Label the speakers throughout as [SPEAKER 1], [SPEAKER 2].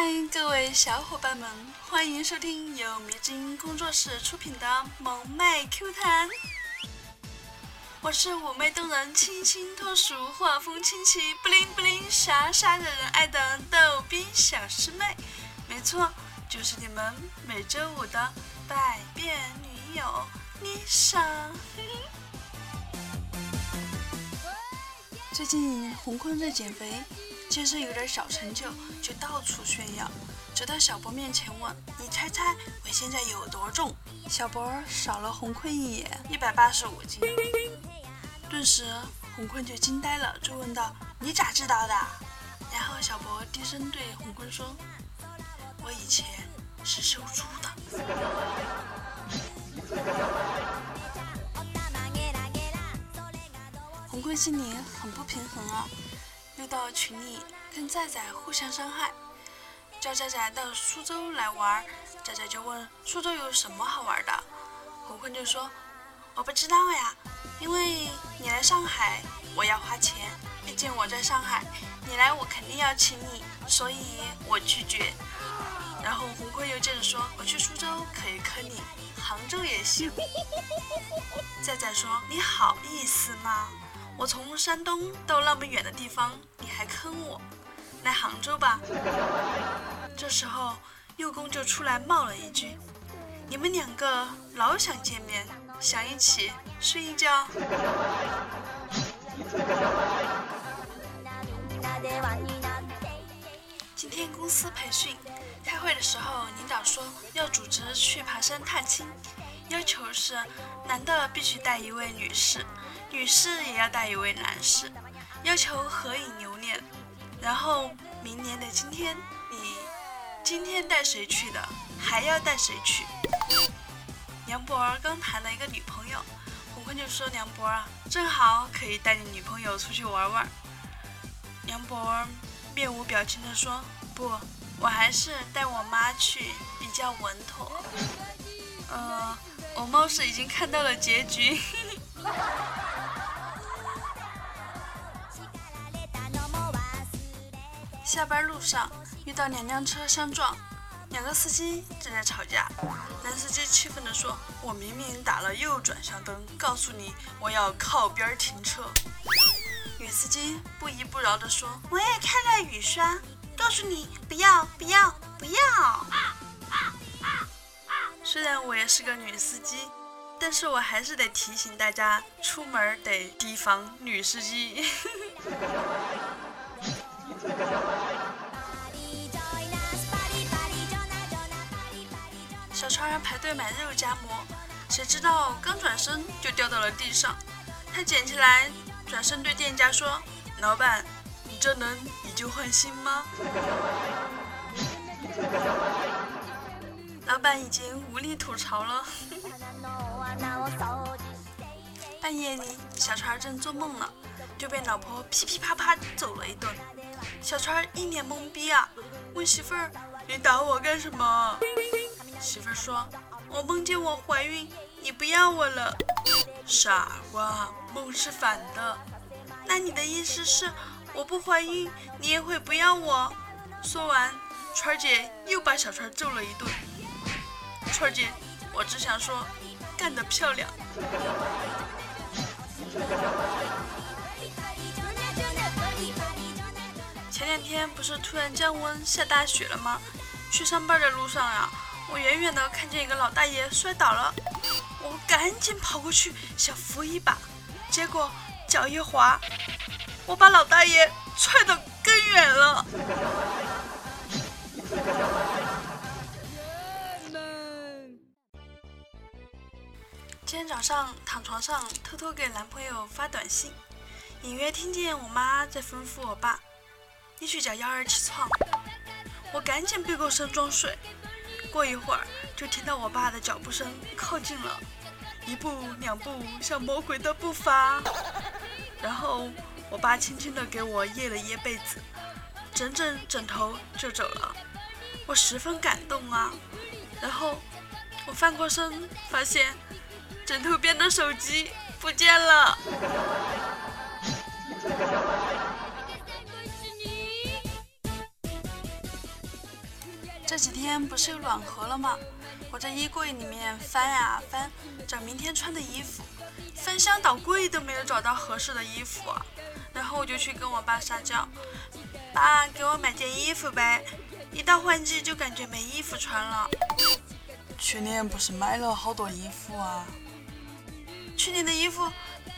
[SPEAKER 1] 嗨，各位小伙伴们，欢迎收听由迷之音工作室出品的《萌妹 Q 弹》。我是妩媚动人、清新脱俗、画风清奇、不灵不灵、傻傻惹人爱的逗逼小师妹。没错，就是你们每周五的百变女友丽莎。最近红坤在减肥。接着有点小成就，就到处炫耀，走到小博面前问：“你猜猜我现在有多重？”小博扫了洪坤一眼，一百八十五斤。顿时洪坤就惊呆了，就问道：“你咋知道的？”然后小博低声对洪坤说：“我以前是收猪的。”洪坤心里很不平衡啊。到群里跟仔仔互相伤害，叫仔仔到苏州来玩，仔仔就问苏州有什么好玩的，红坤就说我不知道呀，因为你来上海我要花钱，毕竟我在上海，你来我肯定要请你，所以我拒绝。然后红坤又接着说我去苏州可以坑你，杭州也行。仔仔说你好意思吗？我从山东到那么远的地方，你还坑我？来杭州吧。这时候，右公就出来冒了一句：“你们两个老想见面，想一起睡一觉。”今天公司培训，开会的时候，领导说要组织去爬山探亲，要求是男的必须带一位女士。女士也要带一位男士，要求合影留念。然后明年的今天，你今天带谁去的，还要带谁去？梁博儿刚谈了一个女朋友，红坤就说：“梁博啊，正好可以带你女朋友出去玩玩。”梁博儿面无表情地说：“不，我还是带我妈去比较稳妥。”呃，我貌似已经看到了结局。下班路上遇到两辆车相撞，两个司机正在吵架。男司机气愤地说：“我明明打了右转向灯，告诉你我要靠边停车。”女司机不依不饶地说：“我也看了雨刷，告诉你不要不要不要。”虽然我也是个女司机，但是我还是得提醒大家，出门得提防女司机。小川排队买肉夹馍，谁知道刚转身就掉到了地上。他捡起来，转身对店家说：“老板，你这能以旧换新吗？”老板已经无力吐槽了。半夜里，小川正做梦呢，就被老婆噼噼啪啪揍了一顿。小川一脸懵逼啊，问媳妇儿：“你打我干什么？”媳妇儿说：“我梦见我怀孕，你不要我了。”傻瓜，梦是反的。那你的意思是我不怀孕，你也会不要我？说完，川儿姐又把小川揍了一顿。川儿姐，我只想说，干得漂亮。前两天不是突然降温下大雪了吗？去上班的路上呀，我远远的看见一个老大爷摔倒了，我赶紧跑过去想扶一把，结果脚一滑，我把老大爷踹得更远了。天早上躺床上偷偷给男朋友发短信，隐约听见我妈在吩咐我爸。你去叫幺儿起床，我赶紧背过身装睡。过一会儿，就听到我爸的脚步声靠近了，一步两步像魔鬼的步伐。然后我爸轻轻地给我掖了掖被子，整整枕头就走了。我十分感动啊。然后我翻过身，发现枕头边的手机不见了。这几天不是又暖和了吗？我在衣柜里面翻啊翻，找明天穿的衣服，翻箱倒柜都没有找到合适的衣服。然后我就去跟我爸撒娇，爸给我买件衣服呗。一到换季就感觉没衣服穿了。
[SPEAKER 2] 去年不是买了好多衣服啊？
[SPEAKER 1] 去年的衣服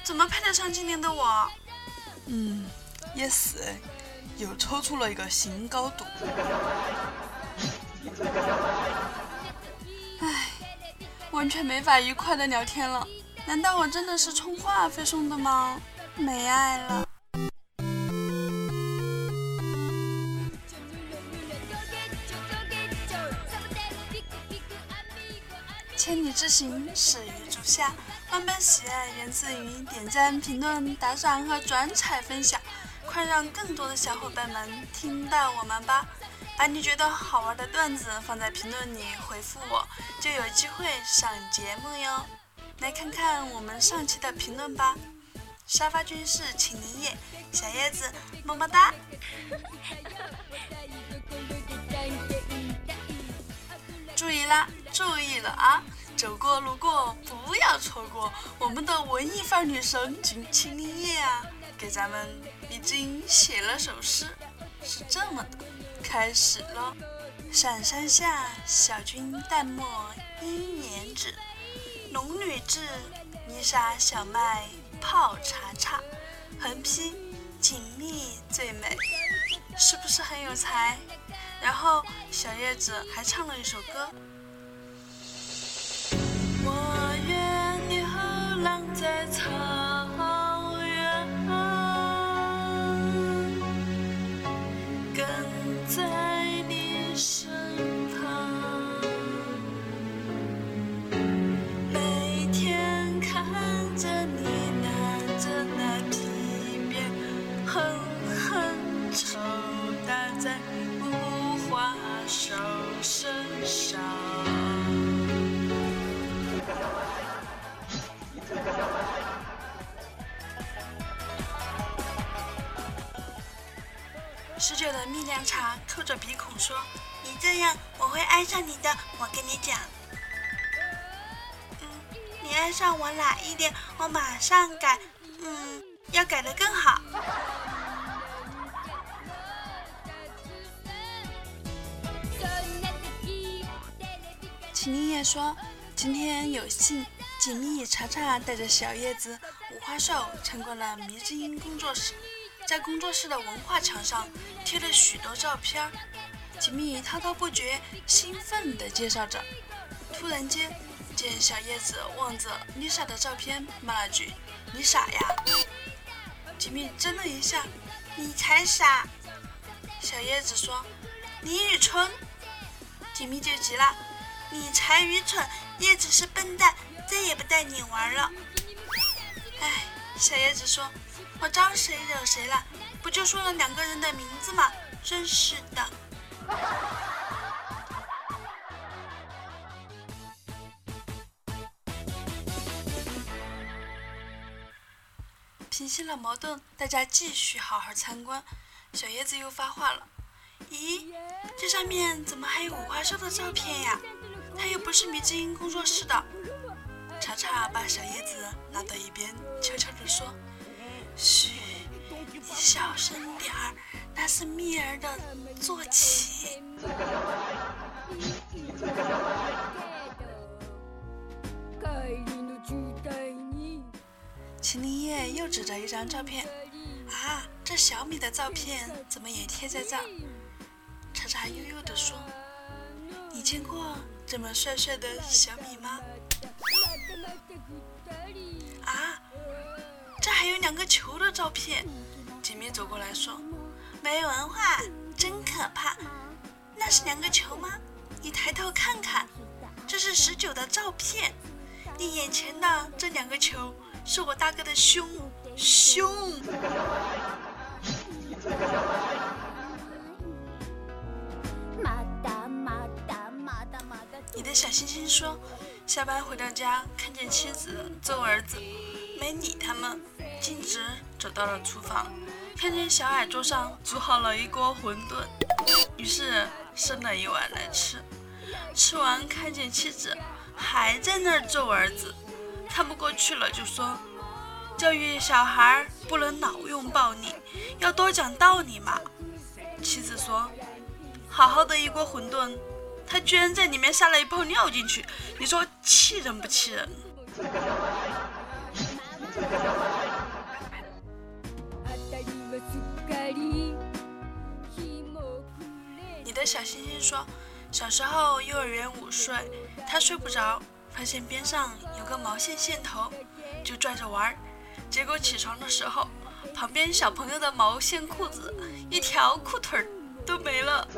[SPEAKER 1] 怎么配得上今年的我？
[SPEAKER 2] 嗯，也是，又抽出了一个新高度。
[SPEAKER 1] 唉，完全没法愉快的聊天了。难道我真的是充话费送的吗？没爱了。千里之行，始于足下。万般喜爱源自于点赞、评论、打赏和转采分享。快让更多的小伙伴们听到我们吧！把你觉得好玩的段子放在评论里回复我，就有机会上节目哟。来看看我们上期的评论吧。沙发君是请林叶，小叶子么么哒。注意啦，注意了啊！走过路过，不要错过我们的文艺范女神金青林叶啊！给咱们已经写了首诗，是这么的：开始了。闪山下，小君淡墨应年止。龙女志，泥沙小麦泡茶茶。横批：锦觅最美，是不是很有才？然后小叶子还唱了一首歌。在草九的蜜凉茶扣着鼻孔说：“你这样我会爱上你的，我跟你讲。嗯，你爱上我哪一点，我马上改。嗯，要改得更好。”秦林也说：“今天有幸，锦觅茶茶带着小叶子、五花兽参观了迷之音工作室。”在工作室的文化墙上贴了许多照片儿，吉米滔滔不绝、兴奋地介绍着。突然间，见小叶子望着丽莎的照片，骂了句：“你傻呀！”吉米怔了一下：“你才傻！”小叶子说：“你愚蠢！”吉米就急了：“你才愚蠢！叶子是笨蛋，再也不带你玩了。”哎，小叶子说。我招谁惹谁了？不就说了两个人的名字吗？真是的。平息了矛盾，大家继续好好参观。小叶子又发话了：“咦，这上面怎么还有五花兽的照片呀？他又不是迷之音工作室的。”查查把小叶子拉到一边，悄悄地说。嘘，你小声点儿，那是蜜儿的坐骑。秦林叶又指着一张照片，啊，这小米的照片怎么也贴在这？叉叉悠悠地说：“你见过这么帅帅的小米吗？”两个球的照片，吉米走过来说：“没文化，真可怕！那是两个球吗？你抬头看看，这是十九的照片。你眼前的这两个球是我大哥的胸，胸。”你的小星星说：“下班回到家，看见妻子揍儿子。”没理他们，径直走到了厨房，看见小矮桌上煮好了一锅馄饨，于是生了一碗来吃。吃完看见妻子还在那儿揍儿子，看不过去了，就说：“教育小孩不能老用暴力，要多讲道理嘛。”妻子说：“好好的一锅馄饨，他居然在里面撒了一泡尿进去，你说气人不气人？”你的小星星说，小时候幼儿园午睡，他睡不着，发现边上有个毛线线头，就拽着玩儿。结果起床的时候，旁边小朋友的毛线裤子一条裤腿儿都没了。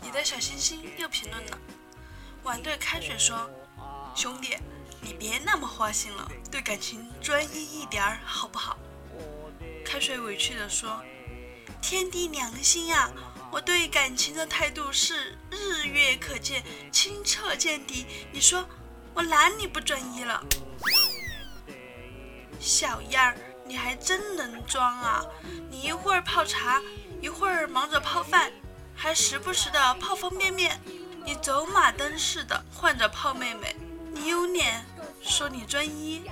[SPEAKER 1] 你的小星星又评论了，晚对开水说，兄弟。你别那么花心了，对感情专一一点儿好不好？开水委屈地说：“天地良心呀，我对感情的态度是日月可见、清澈见底。你说我哪里不专一了？”小样儿，你还真能装啊！你一会儿泡茶，一会儿忙着泡饭，还时不时的泡方便面，你走马灯似的换着泡妹妹。你有脸说你专一？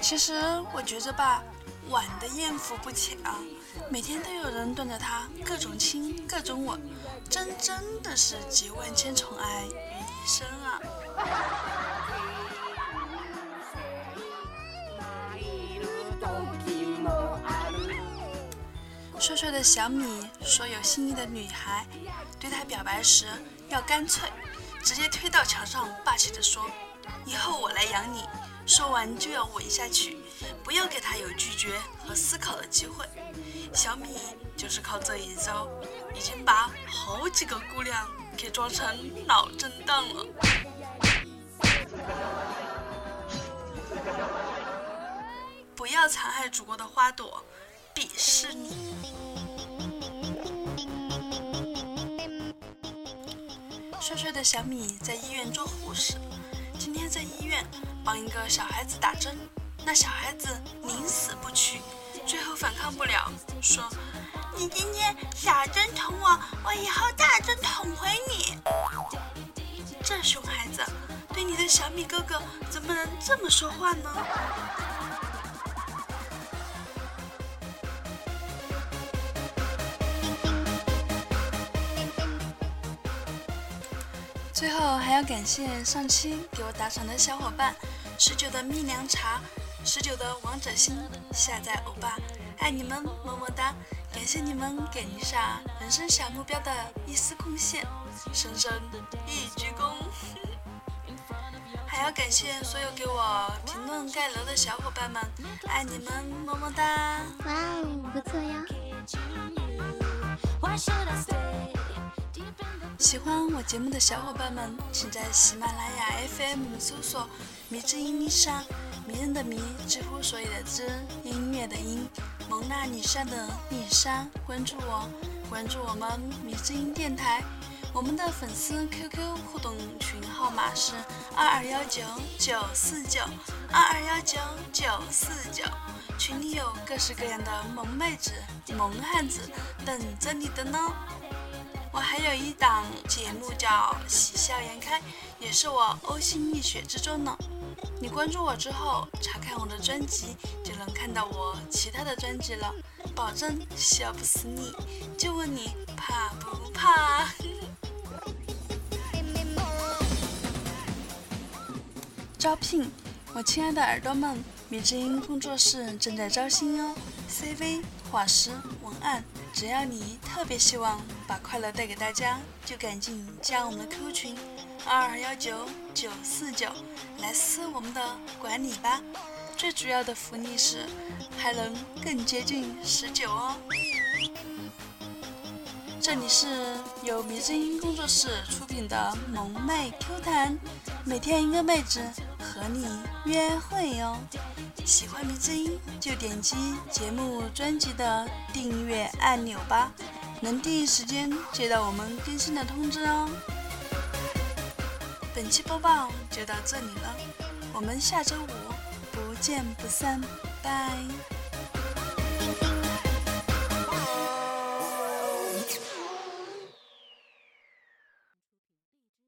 [SPEAKER 1] 其实我觉着吧，碗的艳福不浅啊，每天都有人端着它各种亲各种吻，真真的是集万千宠爱于一身啊！帅帅的小米说有心仪的女孩。对他表白时要干脆，直接推到墙上，霸气地说：“以后我来养你。”说完就要吻下去，不要给他有拒绝和思考的机会。小米就是靠这一招，已经把好几个姑娘给装成脑震荡了。不要残害祖国的花朵，鄙视你！帅帅的小米在医院做护士，今天在医院帮一个小孩子打针，那小孩子宁死不屈，最后反抗不了，说：“你今天小针捅我，我以后大针捅回你。”这熊孩子对你的小米哥哥怎么能这么说话呢？最后还要感谢上期给我打赏的小伙伴：十九的蜜凉茶，十九的王者心，下载欧巴，爱你们，么么哒！感谢你们给丽莎人生小目标的一丝贡献，深深一鞠躬。还要感谢所有给我评论盖楼的小伙伴们，爱你们，么么哒！哇哦，不错呀。喜欢我节目的小伙伴们，请在喜马拉雅 FM 搜索“迷之音丽莎”，迷人的迷，知乎所有的知，音乐的音，蒙娜丽莎的丽莎，关注我，关注我们迷之音电台。我们的粉丝 QQ 互动群号码是二二幺九九四九二二幺九九四九，群里有各式各样的萌妹子、萌汉子等着你的呢。我还有一档节目叫《喜笑颜开》，也是我呕心沥血之作呢。你关注我之后，查看我的专辑，就能看到我其他的专辑了，保证笑不死你。就问你怕不怕？招聘，我亲爱的耳朵们，米之音工作室正在招新哦，CV、画师、文案。只要你特别希望把快乐带给大家，就赶紧加我们的 QQ 群二二幺九九四九来私我们的管理吧。最主要的福利是还能更接近十九哦。这里是由迷之音工作室出品的萌妹 Q 弹，每天一个妹子和你约会哟。喜欢迷之音，就点击节目专辑的订阅按钮吧，能第一时间接到我们更新的通知哦。本期播报就到这里了，我们下周五不见不散，拜。